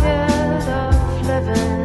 tired of living.